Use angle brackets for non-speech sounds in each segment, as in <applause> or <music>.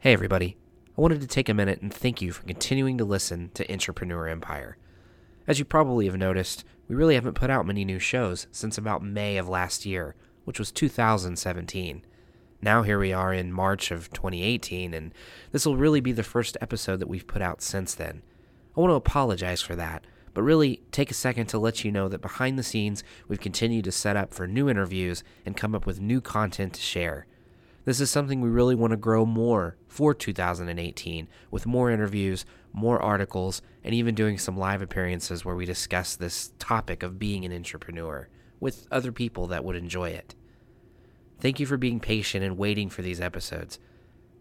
Hey, everybody. I wanted to take a minute and thank you for continuing to listen to Intrapreneur Empire. As you probably have noticed, we really haven't put out many new shows since about May of last year, which was 2017. Now, here we are in March of 2018, and this will really be the first episode that we've put out since then. I want to apologize for that, but really take a second to let you know that behind the scenes, we've continued to set up for new interviews and come up with new content to share. This is something we really want to grow more for 2018 with more interviews, more articles, and even doing some live appearances where we discuss this topic of being an entrepreneur with other people that would enjoy it. Thank you for being patient and waiting for these episodes.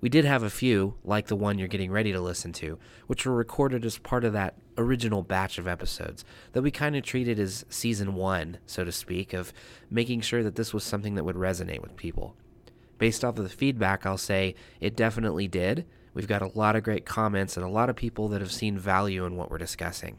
We did have a few, like the one you're getting ready to listen to, which were recorded as part of that original batch of episodes that we kind of treated as season one, so to speak, of making sure that this was something that would resonate with people. Based off of the feedback, I'll say it definitely did. We've got a lot of great comments and a lot of people that have seen value in what we're discussing.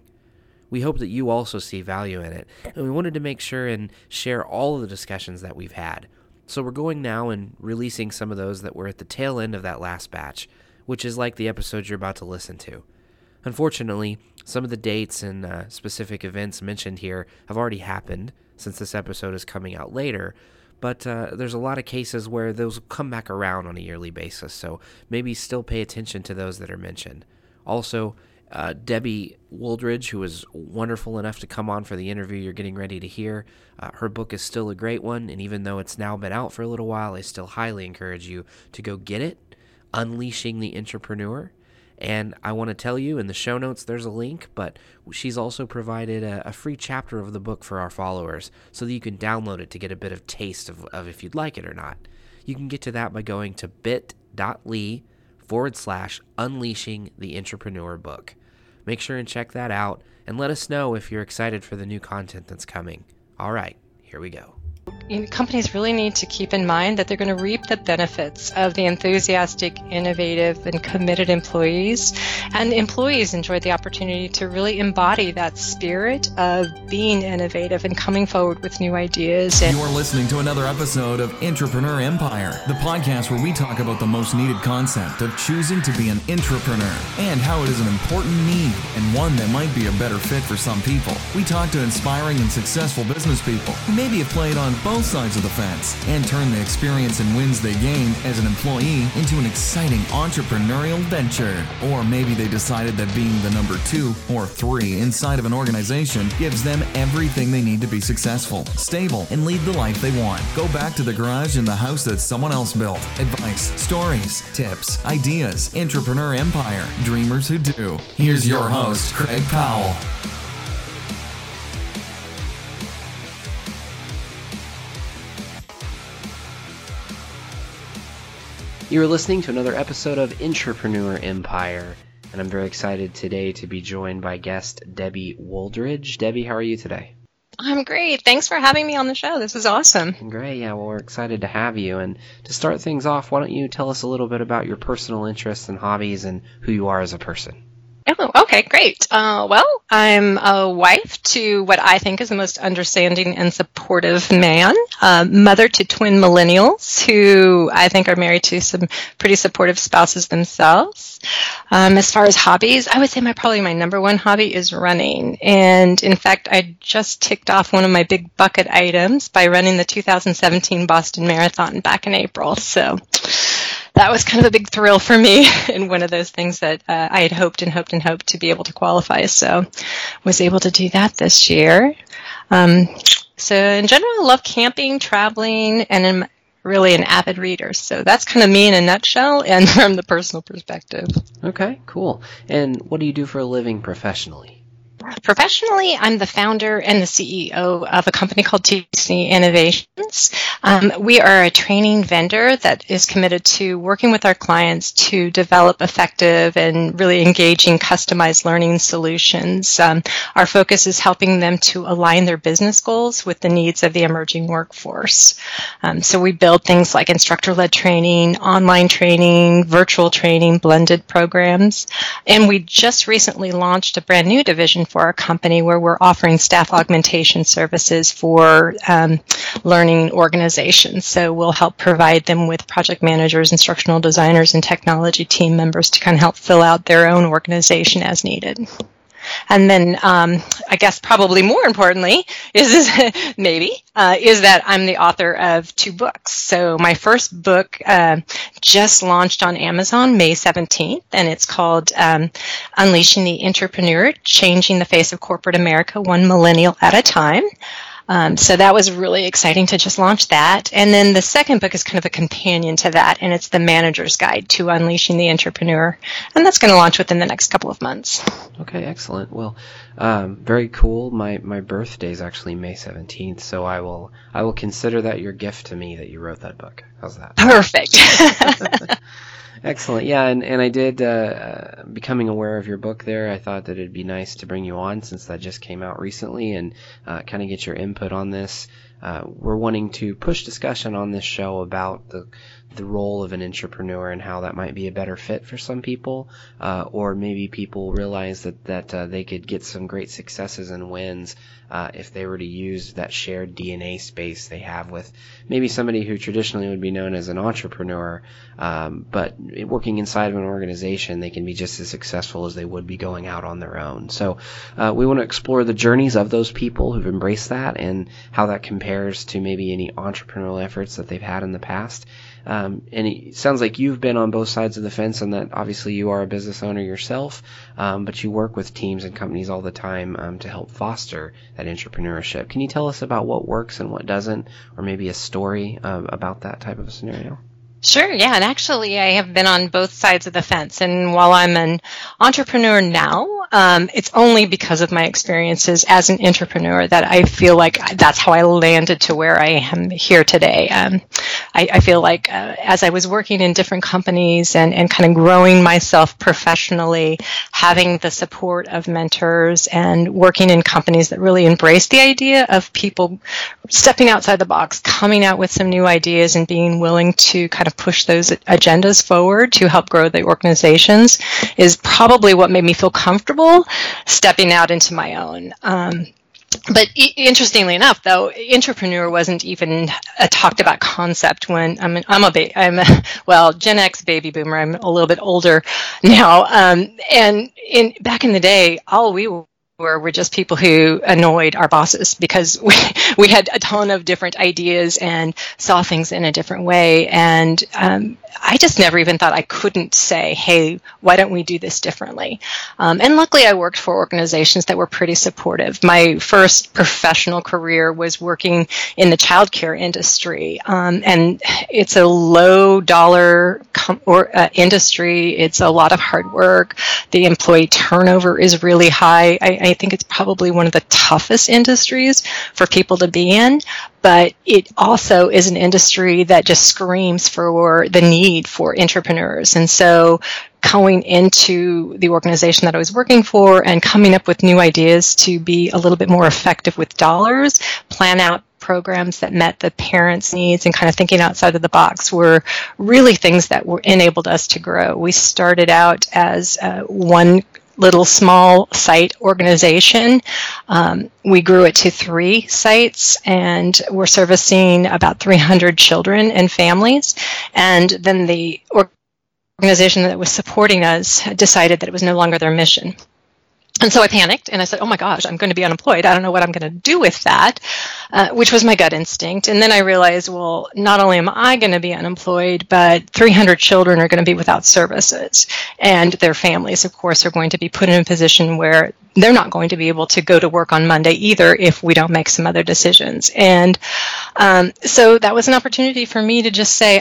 We hope that you also see value in it, and we wanted to make sure and share all of the discussions that we've had. So we're going now and releasing some of those that were at the tail end of that last batch, which is like the episodes you're about to listen to. Unfortunately, some of the dates and uh, specific events mentioned here have already happened since this episode is coming out later, but uh, there's a lot of cases where those come back around on a yearly basis, so maybe still pay attention to those that are mentioned. Also, uh, Debbie Wooldridge, who was wonderful enough to come on for the interview you're getting ready to hear. Uh, her book is still a great one, and even though it's now been out for a little while, I still highly encourage you to go get it. Unleashing the Intrapreneur. And I want to tell you in the show notes, there's a link, but she's also provided a, a, free chapter of the book for our followers so that you can download it to get a bit of taste of, of if you'd like it or not. You can get to that by going to bit.ly forward slash unleashing the entrepreneur book. Make sure and check that out and let us know if you're excited for the new content that's coming. All right, here we go companies really need to keep in mind that they're going to reap the benefits of the enthusiastic, innovative, and committed employees. And employees enjoy the opportunity to really embody that spirit of being innovative and coming forward with new ideas. And You're listening to another episode of Intrapreneur Empire, the podcast where we talk about the most needed concept of choosing to be an entrepreneur and how it is an important need and one that might be a better fit for some people. We talk to inspiring and successful business people who maybe have played on both sides of the fence and turn the experience and wins they gained as an employee into an exciting entrepreneurial venture. Or maybe they decided that being the number two or three inside of an organization gives them everything they need to be successful, stable, and lead the life they want. Go back to the garage in the house that someone else built. Advice, stories, tips, ideas, intrapreneur empire, dreamers who do. Here's your host, Craig Powell. You are listening to another episode of Intrapreneur Empire, and I'm very excited today to be joined by guest Debbie Wooldridge. Debbie, how are you today? I'm great. Thanks for having me on the show. This is awesome. Great. Yeah, well, we're excited to have you. And to start things off, why don't you tell us a little bit about your personal interests and hobbies and who you are as a person? Oh, okay, great. Uh, well, I'm a wife to what I think is the most understanding and supportive man, uh, mother to twin millennials who I think are married to some pretty supportive spouses themselves. Um, as far as hobbies, I would say my probably my number one hobby is running. And in fact, I just ticked off one of my big bucket items by running the 2017 Boston Marathon back in April. So that was kind of a big thrill for me <laughs> and one of those things that uh, I had hoped and hoped and hoped to be able to qualify. So was able to do that this year. Um, so in general, I love camping, traveling, and I'm really an avid reader. So that's kind of me in a nutshell and <laughs> from the personal perspective. Okay, cool. And what do you do for a living professionally? Professionally, I'm the founder and the CEO of a company called TC Innovations. Um, we are a training vendor that is committed to working with our clients to develop effective and really engaging customized learning solutions. Um, our focus is helping them to align their business goals with the needs of the emerging workforce. Um, so we build things like instructor-led training, online training, virtual training, blended programs, and we just recently launched a brand new division for for our company where we're offering staff augmentation services for um, learning organizations. So we'll help provide them with project managers, instructional designers, and technology team members to kind of help fill out their own organization as needed. And then, um, I guess probably more importantly is <laughs> maybe uh, is that I'm the author of two books. So my first book uh, just launched on Amazon May 17th, and it's called um, Unleashing the Intrapreneur: Changing the Face of Corporate America One Millennial at a Time. Um, so that was really exciting to just launch that. And then the second book is kind of a companion to that, and it's the Manager's Guide to Unleashing the Intrapreneur. And that's going to launch within the next couple of months. Okay, excellent. Well, um, very cool. My my birthday is actually May seventeenth, so I will I will consider that your gift to me that you wrote that book. How's that? Perfect. <laughs> <laughs> Excellent. Yeah, and, and I did, uh, uh, becoming aware of your book there, I thought that it'd be nice to bring you on since that just came out recently and uh, kind of get your input on this. Uh, we're wanting to push discussion on this show about the the role of an entrepreneur and how that might be a better fit for some people, uh, or maybe people realize that that uh, they could get some great successes and wins uh, if they were to use that shared DNA space they have with maybe somebody who traditionally would be known as an entrepreneur, um, but working inside of an organization, they can be just as successful as they would be going out on their own. So uh, we want to explore the journeys of those people who've embraced that and how that compares to maybe any entrepreneurial efforts that they've had in the past. Um, and it sounds like you've been on both sides of the fence, and that obviously you are a business owner yourself, um, but you work with teams and companies all the time um, to help foster that entrepreneurship. Can you tell us about what works and what doesn't, or maybe a story uh, about that type of a scenario? Sure, yeah, and actually, I have been on both sides of the fence. And while I'm an entrepreneur now, um, it's only because of my experiences as an entrepreneur that I feel like that's how I landed to where I am here today. Um, I, I, feel like uh, as I was working in different companies and, and kind of growing myself professionally, having the support of mentors and working in companies that really embrace the idea of people stepping outside the box, coming out with some new ideas, and being willing to kind of push those agendas forward to help grow the organizations is probably what made me feel comfortable stepping out into my own. Um, but interestingly enough, though, entrepreneur wasn't even a talked about concept when I'm I'm a ba- I'm a, <laughs> well Gen X baby boomer. I'm a little bit older now, um, and in back in the day, all we were were just people who annoyed our bosses because we, <laughs> we had a ton of different ideas and saw things in a different way. And um, I just never even thought I couldn't say, hey, why don't we do this differently? Um, and luckily, I worked for organizations that were pretty supportive. My first professional career was working in the childcare industry, um, and it's a low dollar com- or, uh, industry. It's a lot of hard work. The employee turnover is really high. I, I think it's probably one of the toughest industries for people to be in but it also is an industry that just screams for the need for entrepreneurs. And so going into the organization that I was working for and coming up with new ideas to be a little bit more effective with dollars, plan out programs that met the parents' needs and kind of thinking outside of the box were really things that were enabled us to grow. We started out as uh, one little small site organization. Um, we grew it to three sites and we're servicing about 300 children and families. And then the organization that was supporting us decided that it was no longer their mission. And so I panicked and I said, Oh my gosh, I'm going to be unemployed. I don't know what I'm going to do with that, uh, which was my gut instinct. And then I realized, well, not only am I going to be unemployed, but 300 children are going to be without services. And their families, of course, are going to be put in a position where they're not going to be able to go to work on Monday either if we don't make some other decisions. And um, so that was an opportunity for me to just say,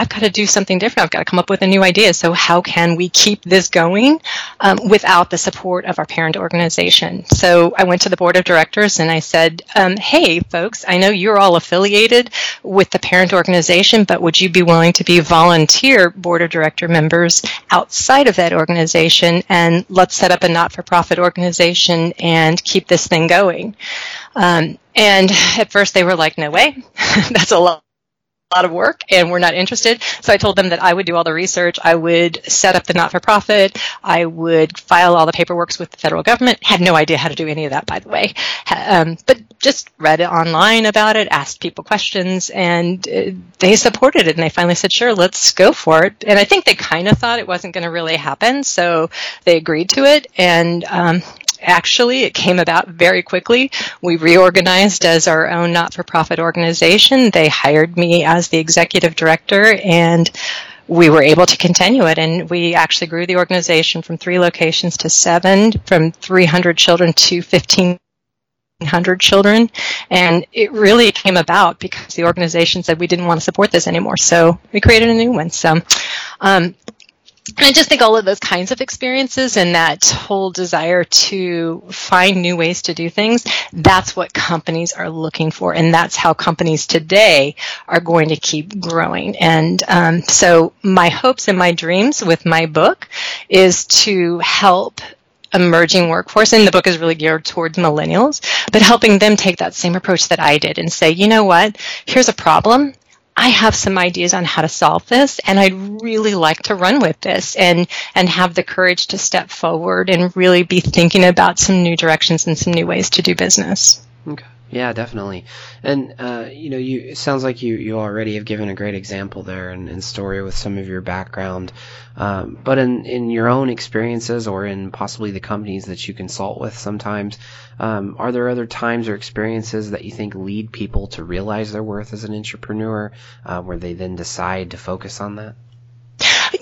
I've got to do something different. I've got to come up with a new idea. So how can we keep this going um, without the support of our parent organization? So I went to the board of directors and I said, um, "Hey, folks, I know you're all affiliated with the parent organization, but would you be willing to be volunteer board of director members outside of that organization? And let's set up a not-for-profit organization and keep this thing going." Um, and at first they were like, "No way, <laughs> that's a lot." Lot of work and were not interested. So I told them that I would do all the research. I would set up the not for profit. I would file all the paperwork with the federal government. Had no idea how to do any of that, by the way. Um, but just read online about it, asked people questions, and uh, they supported it. And they finally said, sure, let's go for it. And I think they kind of thought it wasn't going to really happen. So they agreed to it. And um, actually. It came about very quickly. We reorganized as our own not for profit organization. They hired me as the executive director and we were able to continue it and we actually grew the organization from three locations to seven, from 300 children to 1500 children. And it really came about because the organization said we didn't want to support this anymore. So we created a new one. So, um, and I just think all of those kinds of experiences and that whole desire to find new ways to do things, that's what companies are looking for. And that's how companies today are going to keep growing. And um, so my hopes and my dreams with my book is to help emerging workforce, and the book is really geared towards millennials, but helping them take that same approach that I did and say, you know what, here's a problem. I have some ideas on how to solve this and I'd really like to run with this and, and have the courage to step forward and really be thinking about some new directions and some new ways to do business. Okay. Yeah, definitely. And uh, you know, you it sounds like you you already have given a great example there and, and story with some of your background. Um, but in in your own experiences or in possibly the companies that you consult with, sometimes um, are there other times or experiences that you think lead people to realize their worth as an entrepreneur, uh, where they then decide to focus on that?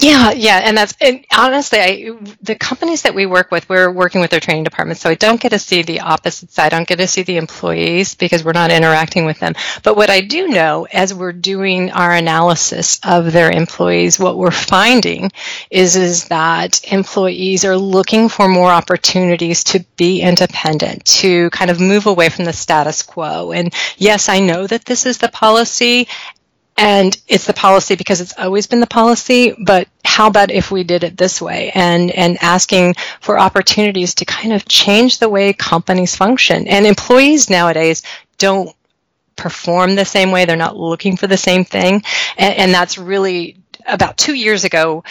Yeah, yeah, and that's and honestly, I, the companies that we work with, we're working with their training departments, so I don't get to see the opposite side. I don't get to see the employees because we're not interacting with them. But what I do know, as we're doing our analysis of their employees, what we're finding is is that employees are looking for more opportunities to be independent, to kind of move away from the status quo. And yes, I know that this is the policy, and it's the policy because it's always been the policy but how about if we did it this way? And and asking for opportunities to kind of change the way companies function. And employees nowadays don't perform the same way. They're not looking for the same thing. And, and that's really about two years ago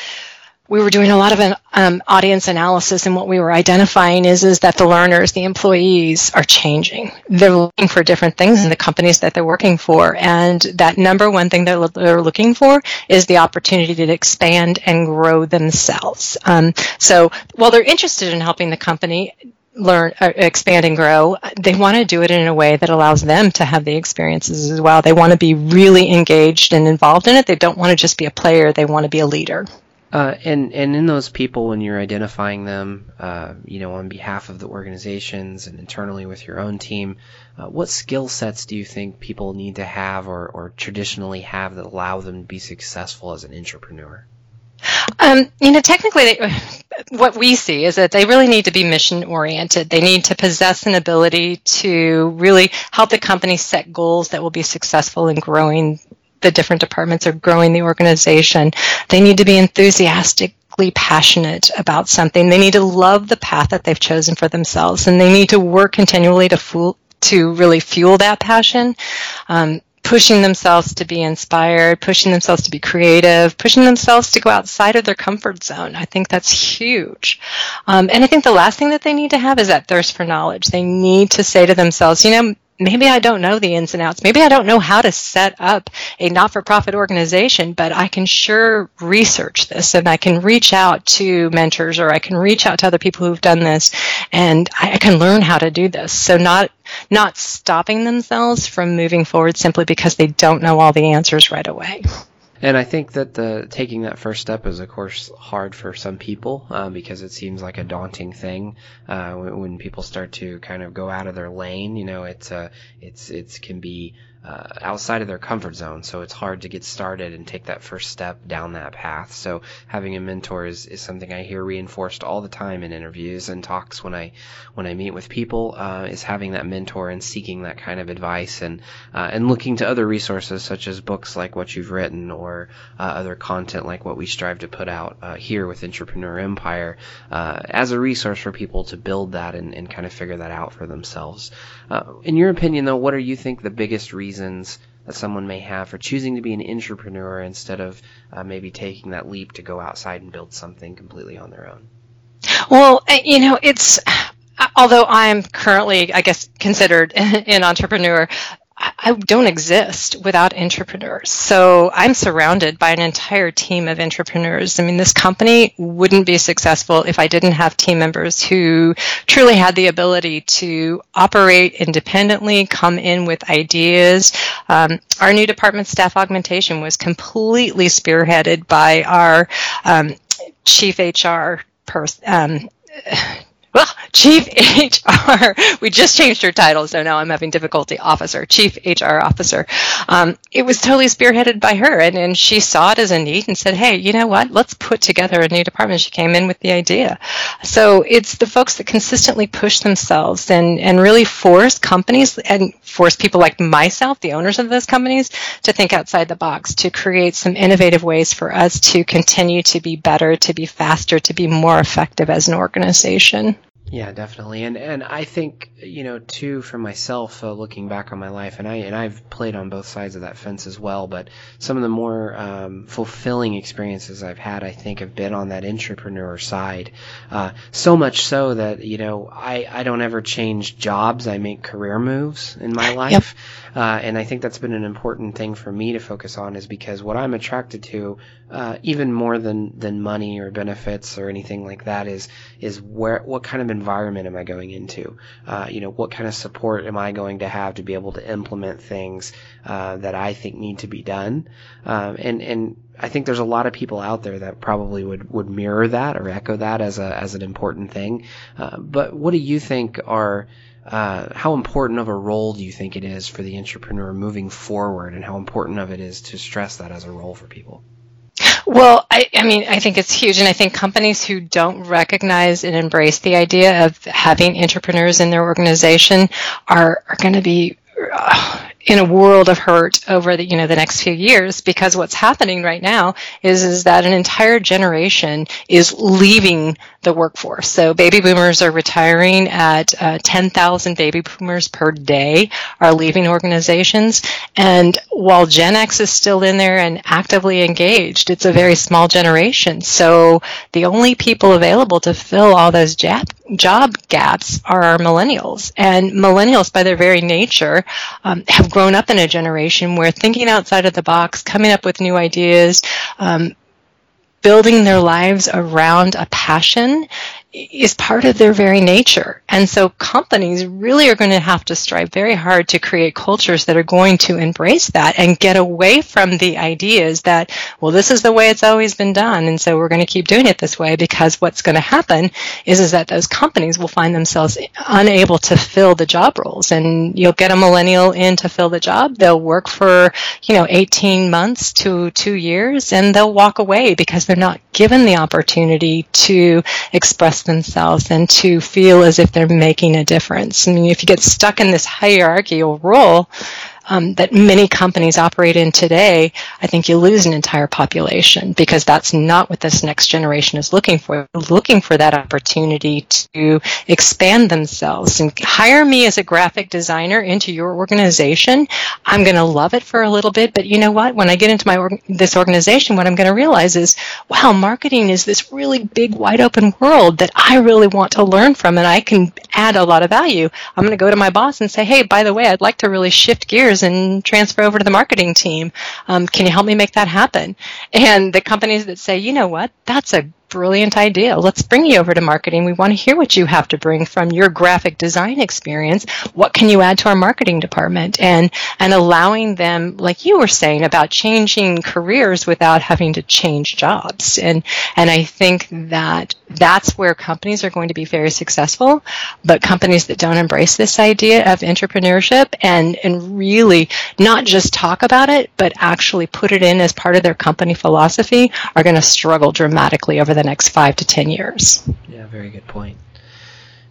we were doing a lot of an um, audience analysis and what we were identifying is is that the learners the employees are changing. They're looking for different things in the companies that they're working for and that number one thing that they're looking for is the opportunity to expand and grow themselves. Um, so while they're interested in helping the company learn uh, expand and grow they want to do it in a way that allows them to have the experiences as well. They want to be really engaged and involved in it. They don't want to just be a player. They want to be a leader uh, and and in those people, when you're identifying them, uh, you know, on behalf of the organizations and internally with your own team, uh, what skill sets do you think people need to have or, or traditionally have that allow them to be successful as an entrepreneur? Um, you know, technically, they, what we see is that they really need to be mission oriented. They need to possess an ability to really help the company set goals that will be successful in growing the different departments are growing the organization. They need to be enthusiastically passionate about something. They need to love the path that they've chosen for themselves, and they need to work continually to fool, to really fuel that passion. Um, pushing themselves to be inspired, pushing themselves to be creative, pushing themselves to go outside of their comfort zone. I think that's huge. Um, and I think the last thing that they need to have is that thirst for knowledge. They need to say to themselves, you know, maybe I don't know the ins and outs. Maybe I don't know how to set up a not for profit organization, but I can sure research this and I can reach out to mentors or I can reach out to other people who've done this and I, can learn how to do this. So not not stopping themselves from moving forward simply because they don't know all the answers right away. And I think that the taking that first step is, of course, hard for some people uh, because it seems like a daunting thing uh, when, when, people start to kind of go out of their lane. You know, it's uh, it's it's can be uh, outside of their comfort zone, so it's hard to get started and take that first step down that path. So having a mentor is, is something I hear reinforced all the time in interviews and talks when I when I meet with people uh, is having that mentor and seeking that kind of advice and uh, and looking to other resources such as books like what you've written or uh, other content like what we strive to put out uh, here with Intrapreneur Empire uh, as a resource for people to build that and, and kind of figure that out for themselves. in your opinion, though, what do you think the biggest reasons reasons that someone may have for choosing to be an entrepreneur instead of uh, maybe taking that leap to go outside and build something completely on their own? Well, you know, it's although I'm currently, I guess, considered <laughs> an entrepreneur, I don't exist without entrepreneurs. So I'm surrounded by an entire team of entrepreneurs. I mean, this company wouldn't be successful if I didn't have team members who truly had the ability to operate independently, come in with ideas. Um, our new department staff augmentation was completely spearheaded by our um, chief HR person. Um, <sighs> well, Chief <laughs> HR. We just changed her title, so now I'm having difficulty. Officer, Chief HR Officer. Um, it was totally spearheaded by her, and, and she saw it as a need and said, "Hey, you know what? Let's put together a new department." She came in with the idea. So it's the folks that consistently push themselves and and really force companies and force people like myself, the owners of those companies, to think outside the box to create some innovative ways for us to continue to be better, to be faster, to be more effective as an organization. Yeah, definitely, and and I think you know too for myself, uh, looking back on my life, and I and I've played on both sides of that fence as well. But some of the more um, fulfilling experiences I've had, I think, have been on that entrepreneur side. Uh, so much so that you know I I don't ever change jobs; I make career moves in my life. Yep. Uh, and I think that's been an important thing for me to focus on is because what I'm attracted to, uh, even more than, than money or benefits or anything like that, is is where what kind of environment am I going into? Uh, you know, what kind of support am I going to have to be able to implement things uh, that I think need to be done? Um, and and I think there's a lot of people out there that probably would, would mirror that or echo that as a as an important thing. Uh, but what do you think are uh, how important of a role do you think it is for the entrepreneur moving forward, and how important of it is to stress that as a role for people? Well, I, I, mean, I think it's huge. And I think companies who don't recognize and embrace the idea of having entrepreneurs in their organization are, are going to be uh, in a world of hurt over the you know the next few years because what's happening right now is is that an entire generation is leaving the workforce. So baby boomers are retiring at uh, 10,000 baby boomers per day are leaving organizations and while Gen X is still in there and actively engaged, it's a very small generation. So the only people available to fill all those job job gaps are our millennials and millennials by their very nature um, have grown up in a generation where thinking outside of the box, coming up with new ideas, um, building their lives around a passion is part of their very nature. And so companies really are going to have to strive very hard to create cultures that are going to embrace that and get away from the ideas that, well, this is the way it's always been done. And so we're going to keep doing it this way because what's going to happen is, is that those companies will find themselves unable to fill the job roles. And you'll get a millennial in to fill the job. They'll work for, you know, 18 months to two years and they'll walk away because they're not given the opportunity to express themselves and to feel as if they're making a difference. I mean, if you get stuck in this hierarchical role, um, that many companies operate in today, I think you lose an entire population because that's not what this next generation is looking for. They're looking for that opportunity to expand themselves and hire me as a graphic designer into your organization. I'm going to love it for a little bit, but you know what? When I get into my org- this organization, what I'm going to realize is, wow, marketing is this really big, wide open world that I really want to learn from, and I can add a lot of value. I'm going to go to my boss and say, hey, by the way, I'd like to really shift gears and transfer over to the marketing team. Um, can you help me make that happen? And the companies that say, you know what, that's a brilliant idea. Let's bring you over to marketing. We want to hear what you have to bring from your graphic design experience. What can you add to our marketing department? And and allowing them, like you were saying, about changing careers without having to change jobs. And and I think that that's where companies are going to be very successful. But companies that don't embrace this idea of entrepreneurship and and really not just talk about it, but actually put it in as part of their company philosophy are going to struggle dramatically over the next five to ten years. Yeah, very good point.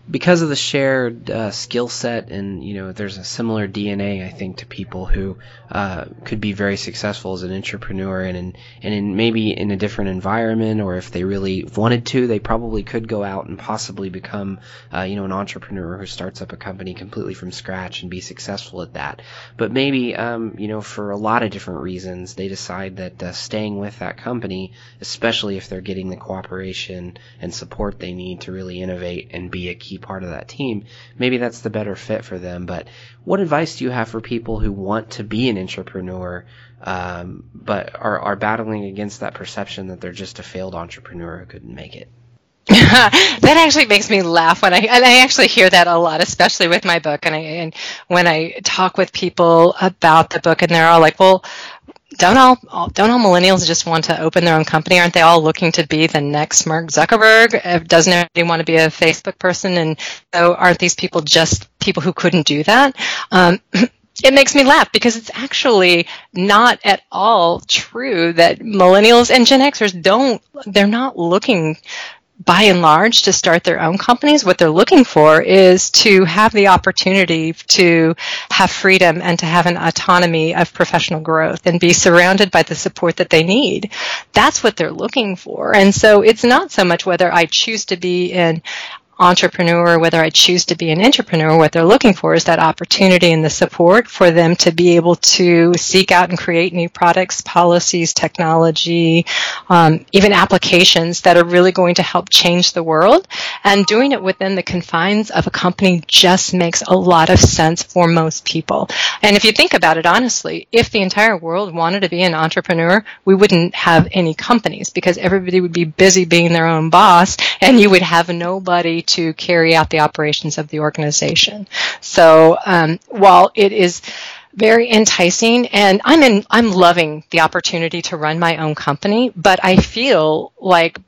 Because of the shared uh, skill set and you know there's a similar DNA I think to people who uh, could be very successful as an entrepreneur and in, and in maybe in a different environment or if they really wanted to they probably could go out and possibly become uh, you know an entrepreneur who starts up a company completely from scratch and be successful at that. But maybe um, you know for a lot of different reasons they decide that uh, staying with that company especially if they're getting the cooperation and support they need to really innovate and be a key key part of that team, maybe that's the better fit for them. But what advice do you have for people who want to be an entrepreneur, um, but are, are battling against that perception that they're just a failed entrepreneur who couldn't make it? <laughs> that actually makes me laugh when I and I actually hear that a lot, especially with my book. And I and when I talk with people about the book, and they're all like, "Well, don't all don't all millennials just want to open their own company? Aren't they all looking to be the next Mark Zuckerberg? Doesn't everybody want to be a Facebook person? And so aren't these people just people who couldn't do that? Um, <clears throat> it makes me laugh because it's actually not at all true that millennials and Gen Xers don't, they're not looking by and large to start their own companies what they're looking for is to have the opportunity to have freedom and to have an autonomy of professional growth and be surrounded by the support that they need. That's what they're looking for. And so it's not so much whether i choose to be in entrepreneur, whether I choose to be an entrepreneur, what they're looking for is that opportunity and the support for them to be able to seek out and create new products, policies, technology, um, even applications that are really going to help change the world. And doing it within the confines of a company just makes a lot of sense for most people. And if you think about it honestly, if the entire world wanted to be an entrepreneur, we wouldn't have any companies because everybody would be busy being their own boss and you would have nobody to carry out the operations of the organization. So um, while it is very enticing and I'm in I'm loving the opportunity to run my own company, but I feel like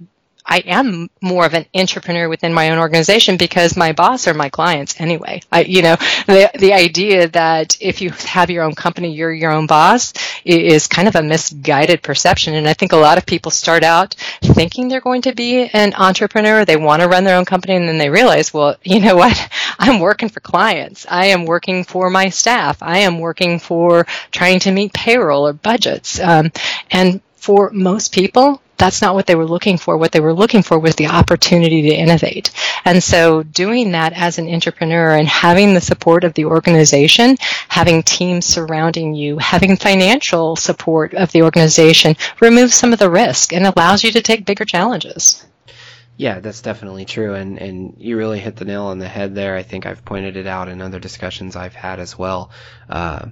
I am more of an entrepreneur within my own organization because my boss are my clients anyway. I, you know, the, the idea that if you have your own company, you're your own boss is kind of a misguided perception. And I think a lot of people start out thinking they're going to be an entrepreneur. They want to run their own company and then they realize, well, <laughs> you know what? I'm working for clients. I am working for my staff. I am working for trying to meet payroll or budgets. Um, and for most people, that's not what they were looking for. What they were looking for was the opportunity to innovate. And so doing that as an entrepreneur and having the support of the organization, having teams surrounding you, having financial support of the organization removes some of the risk and allows you to take bigger challenges. Yeah, that's definitely true, and and you really hit the nail on the head there. I think I've pointed it out in other discussions I've had as well. Uh,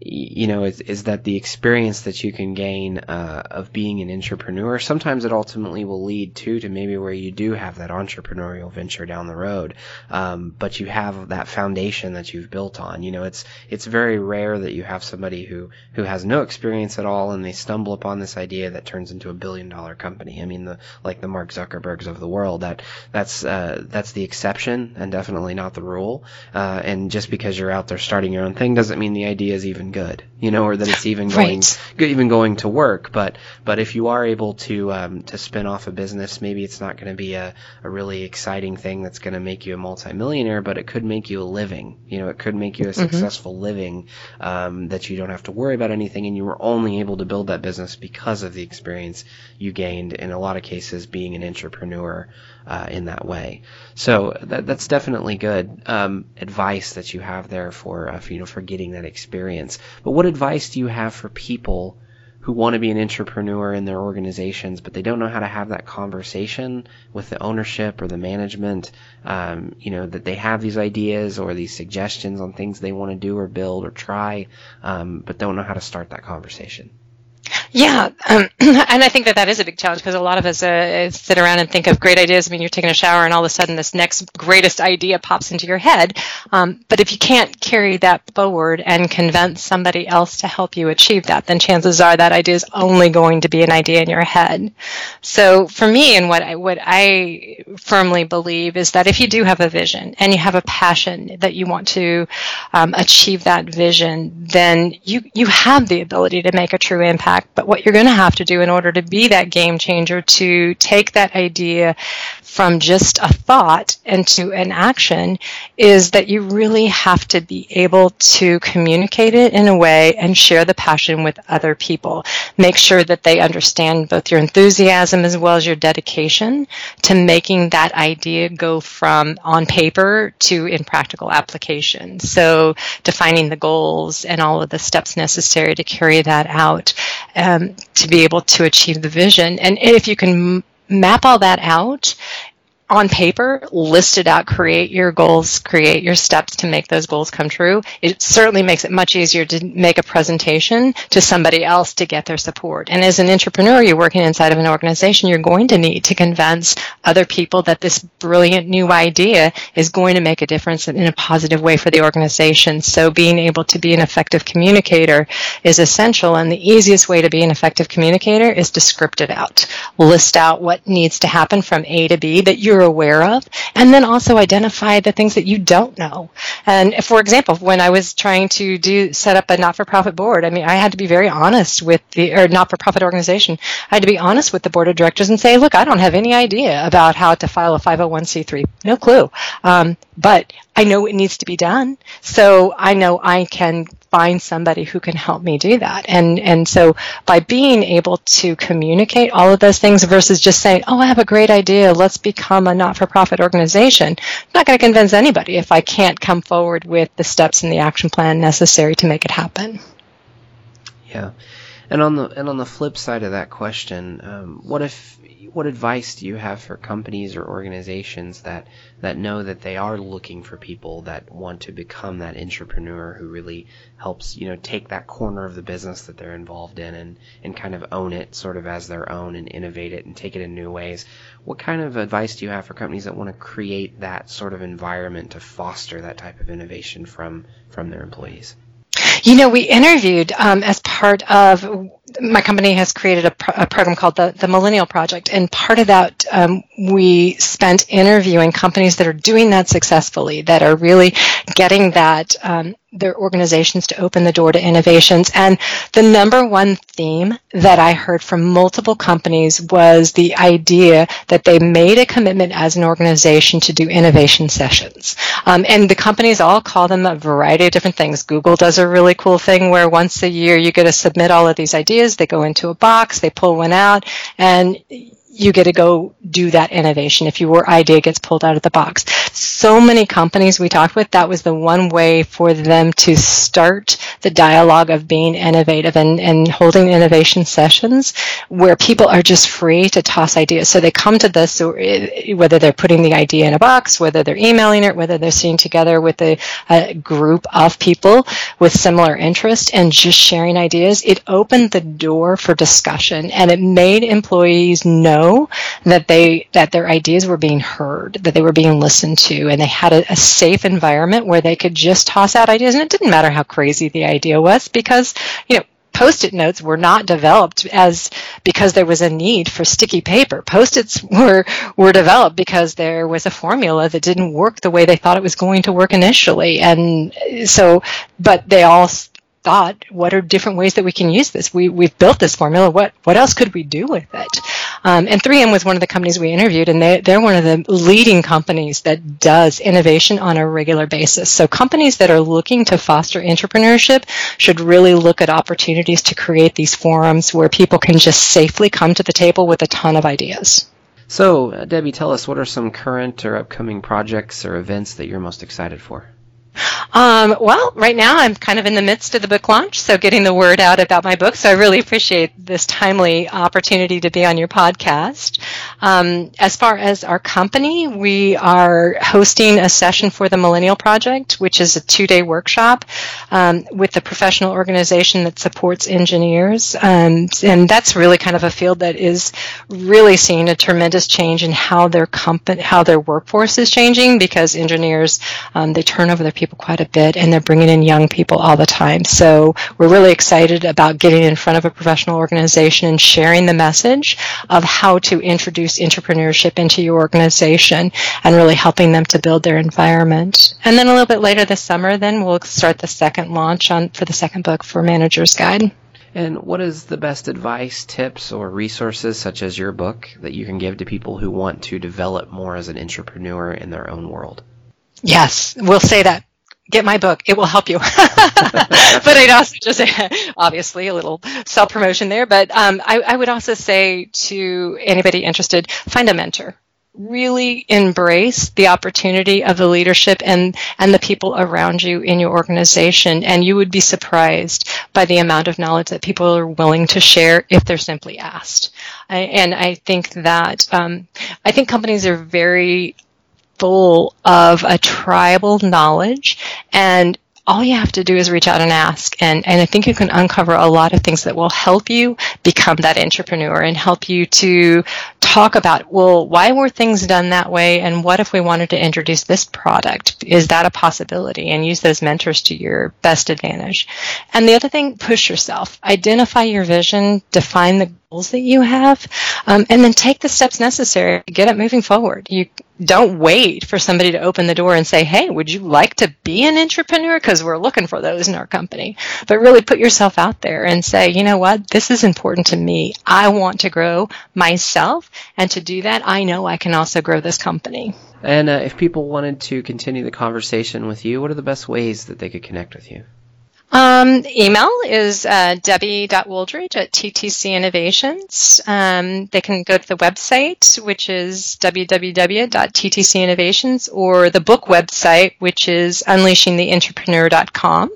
you know, is, is that the experience that you can gain uh, of being an entrepreneur, sometimes it ultimately will lead to to maybe where you do have that entrepreneurial venture down the road, um, but you have that foundation that you've built on. You know, it's it's very rare that you have somebody who who has no experience at all and they stumble upon this idea that turns into a billion dollar company. I mean, the like the Mark Zuckerbergs of the world. That that's uh, that's the exception and definitely not the rule. Uh, and just because you're out there starting your own thing doesn't mean the idea is even good, you know, or that it's even going right. even going to work. But but if you are able to um, to spin off a business, maybe it's not going to be a, a really exciting thing that's going to make you a multimillionaire, but it could make you a living. You know, it could make you a mm-hmm. successful living um, that you don't have to worry about anything, and you were only able to build that business because of the experience you gained in a lot of cases being an entrepreneur uh, in that way. So that, that's definitely good um, advice that you have there for, uh, for you know for getting that experience. But what advice do you have for people? who want to be an entrepreneur in their organizations, but they don't know how to have that conversation with the ownership or the management. Um, you know that they have these ideas or these suggestions on things they want to do or build or try, um, but don't know how to start that conversation. Yeah, um, <clears throat> and I think that that is a big challenge because a lot of us uh, sit around and think of great ideas. I mean, you're taking a shower and all of a sudden this next greatest idea pops into your head. Um, but if you can't carry that forward and convince somebody else to help you achieve that, then chances are that idea is only going to be an idea in your head. So for me, and what I, what I firmly believe is that if you do have a vision and you have a passion that you want to um, achieve that vision, then you you have the ability to make a true impact But what you're going to have to do in order to be that game changer, to take that idea from just a thought into an action, is that you really have to be able to communicate it in a way and share the passion with other people. Make sure that they understand both your enthusiasm as well as your dedication to making that idea go from on paper to in practical application. So defining the goals and all of the steps necessary to carry that out um, to be able to achieve the vision. And if you can map all that out on paper, list it out, create your goals, create your steps to make those goals come true. It certainly makes it much easier to make a presentation to somebody else to get their support. And as an entrepreneur, you're working inside of an organization, you're going to need to convince other people that this brilliant new idea is going to make a difference in a positive way for the organization. So being able to be an effective communicator is essential. And the easiest way to be an effective communicator is to script it out. List out what needs to happen from A to B that you're you're aware of, and then also identify the things that you don't know. And for example, when I was trying to do set up a not-for-profit board, I mean, I had to be very honest with the or not-for-profit organization. I had to be honest with the board of directors and say, look, I don't have any idea about how to file a 501c3, no clue. Um, but I know it needs to be done, so I know I can find somebody who can help me do that. And and so by being able to communicate all of those things versus just saying, "Oh, I have a great idea. Let's become a not-for-profit organization." I'm not going to convince anybody if I can't come forward with the steps in the action plan necessary to make it happen. Yeah. And on the and on the flip side of that question, um, what if what advice do you have for companies or organizations that that know that they are looking for people that want to become that entrepreneur who really helps you know take that corner of the business that they're involved in and and kind of own it sort of as their own and innovate it and take it in new ways. What kind of advice do you have for companies that want to create that sort of environment to foster that type of innovation from from their employees? You know, we interviewed um, as part of my company has created a, pro- a, program called the, the Millennial Project, and part of that um, we spent interviewing companies that are doing that successfully, that are really getting that um, their organizations to open the door to innovations. And the number one theme that I heard from multiple companies was the idea that they made a commitment as an organization to do innovation sessions. Um, and the companies all call them a variety of different things. Google does a really cool thing where once a year you get to submit all of these ideas. They go into a box, they pull one out, and you get to go do that innovation if your idea gets pulled out of the box. So many companies we talked with, that was the one way for them to start the dialogue of being innovative and, and holding innovation sessions where people are just free to toss ideas. So they come to this, eh, whether they're putting the idea in a box, whether they're emailing it, whether they're sitting together with a, a group of people with similar interest and just sharing ideas, it opened the door for discussion and it made employees know know that they that their ideas were being heard, that they were being listened to, and they had a, a safe environment where they could just toss out ideas, and it didn't matter how crazy the idea was because you know post-it notes were not developed as because there was a need for sticky paper. Post-its were were developed because there was a formula that didn't work the way they thought it was going to work initially. And so but they all thought, what are different ways that we can use this? We, we've built this formula. What, what else could we do with it? Um, and 3M was one of the companies we interviewed, and they, they're one of the leading companies that does innovation on a regular basis. So companies that are looking to foster entrepreneurship should really look at opportunities to create these forums where people can just safely come to the table with a ton of ideas. So, Debbie, tell us what are some current or upcoming projects or events that you're most excited for? Um, well, right now I'm kind of in the midst of the book launch, so getting the word out about my book. So I really appreciate this timely opportunity to be on your podcast. Um, as far as our company, we are hosting a session for the Millennial Project, which is a two-day workshop um, with the professional organization that supports engineers, um, and that's really kind of a field that is really seeing a tremendous change in how their company, how their workforce is changing because engineers um, they turn over their people quite a bit and they're bringing in young people all the time. So we're really excited about getting in front of a professional organization and sharing the message of how to introduce entrepreneurship into your organization and really helping them to build their environment. And then a little bit later this summer, then we'll start the second launch on for the second book for Manager's Guide. And what is the best advice, tips, or resources, such as your book, that you can give to people who want to develop more as an entrepreneur in their own world? Yes, we'll say that. Get my book. It will help you. <laughs> but I'd also just say, <laughs> obviously, a little self promotion there. But um, I, I would also say to anybody interested, find a mentor really embrace the opportunity of the leadership and, and the people around you in your organization. And you would be surprised by the amount of knowledge that people are willing to share if they're simply asked. I, and I think that, um, I think companies are very full of a tribal knowledge and all you have to do is reach out and ask. And, and I think you can uncover a lot of things that will help you become that entrepreneur and help you to talk about, well, why were things done that way? And what if we wanted to introduce this product? Is that a possibility? And use those mentors to your best advantage. And the other thing, push yourself. Identify your vision, define the goals that you have, um, and then take the steps necessary to get it moving forward. You don't wait for somebody to open the door and say, "Hey, would you like to be an entrepreneur?" Because we're looking for those in our company. But really, put yourself out there and say, "You know what? This is important to me. I want to grow myself, and to do that, I know I can also grow this company." And uh, if people wanted to continue the conversation with you, what are the best ways that they could connect with you? Um, email is uh, debbie.wooldridge at TTC Innovations. Um, they can go to the website, which is www.ttcinnovations, or the book website, which is unleashingtheintrapreneur.com.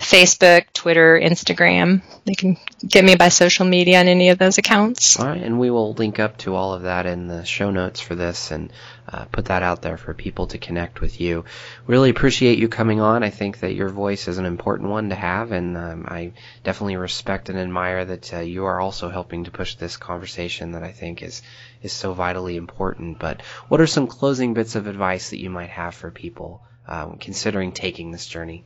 Facebook, Twitter, Instagram. They can get me by social media on any of those accounts. All right, and we will link up to all of that in the show notes for this and uh, put that out there for people to connect with you. Really appreciate you coming on. I think that your voice is an important one to have, and um, I definitely respect and admire that uh, you are also helping to push this conversation that I think is is so vitally important. But what are some closing bits of advice that you might have for people uh, considering taking this journey?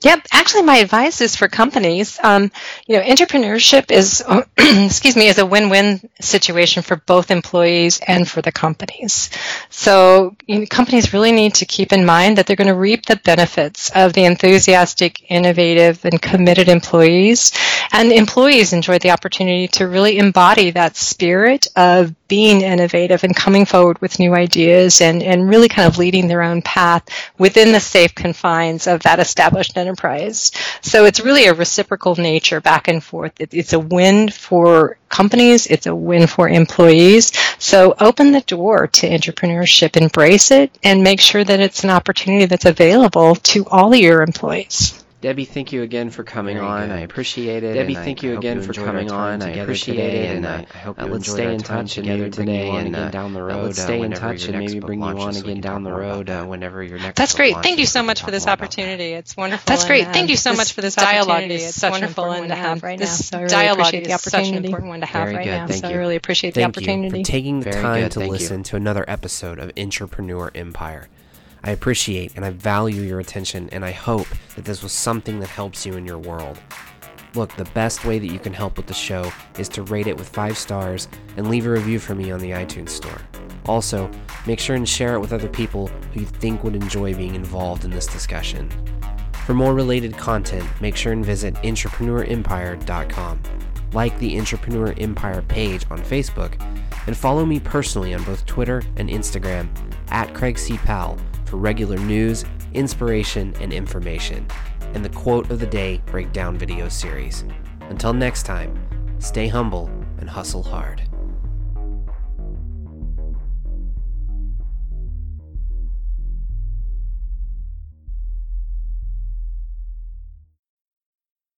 Yep. Actually, my advice is for companies. Um, you know, intrapreneurship is, <clears throat> excuse me, is a win-win situation for both employees and for the companies. So you know, companies really need to keep in mind that they're going to reap the benefits of the enthusiastic, innovative, and committed employees. And employees enjoy the opportunity to really embody that spirit of being innovative and coming forward with new ideas and, and really kind of leading their own path within the safe confines of that established enterprise. So it's really a reciprocal nature back and forth. It, it's a win for companies, it's a win for employees. So open the door to intrapreneurship, embrace it, and make sure that it's an opportunity that's available to all your employees. Debbie, thank you again for coming Very on. Good. I appreciate it. Debbie, thank you again for coming on. I appreciate it, and I, uh, I hope uh, let's stay in touch and maybe bring you on again down the road. let's stay in touch and maybe bring you on again down the road uh, whenever your next. That's great. Thank you so uh, much for this uh, opportunity. It's wonderful. That's great. Thank you so much for this dialogue. It's wonderful an important one to have right now. This dialogue is such an important one to have right now. So I really appreciate the opportunity. Thank you for taking the time to listen to another episode of Intrapreneur Empire. I appreciate and I value your attention, and I hope that this was something that helps you in your world. Look, the best way that you can help with the show is to rate it with 5 stars and leave a review for me on the iTunes Store. Also, make sure and share it with other people who you think would enjoy being involved in this discussion. For more related content, make sure and visit intrapreneurempire.com. Like the Intrapreneur Empire page on Facebook, and follow me personally on both Twitter and Instagram at Craig C. Powell for regular news, inspiration, and information, and the Quote of the Day Breakdown video series. Until next time, stay humble and hustle hard.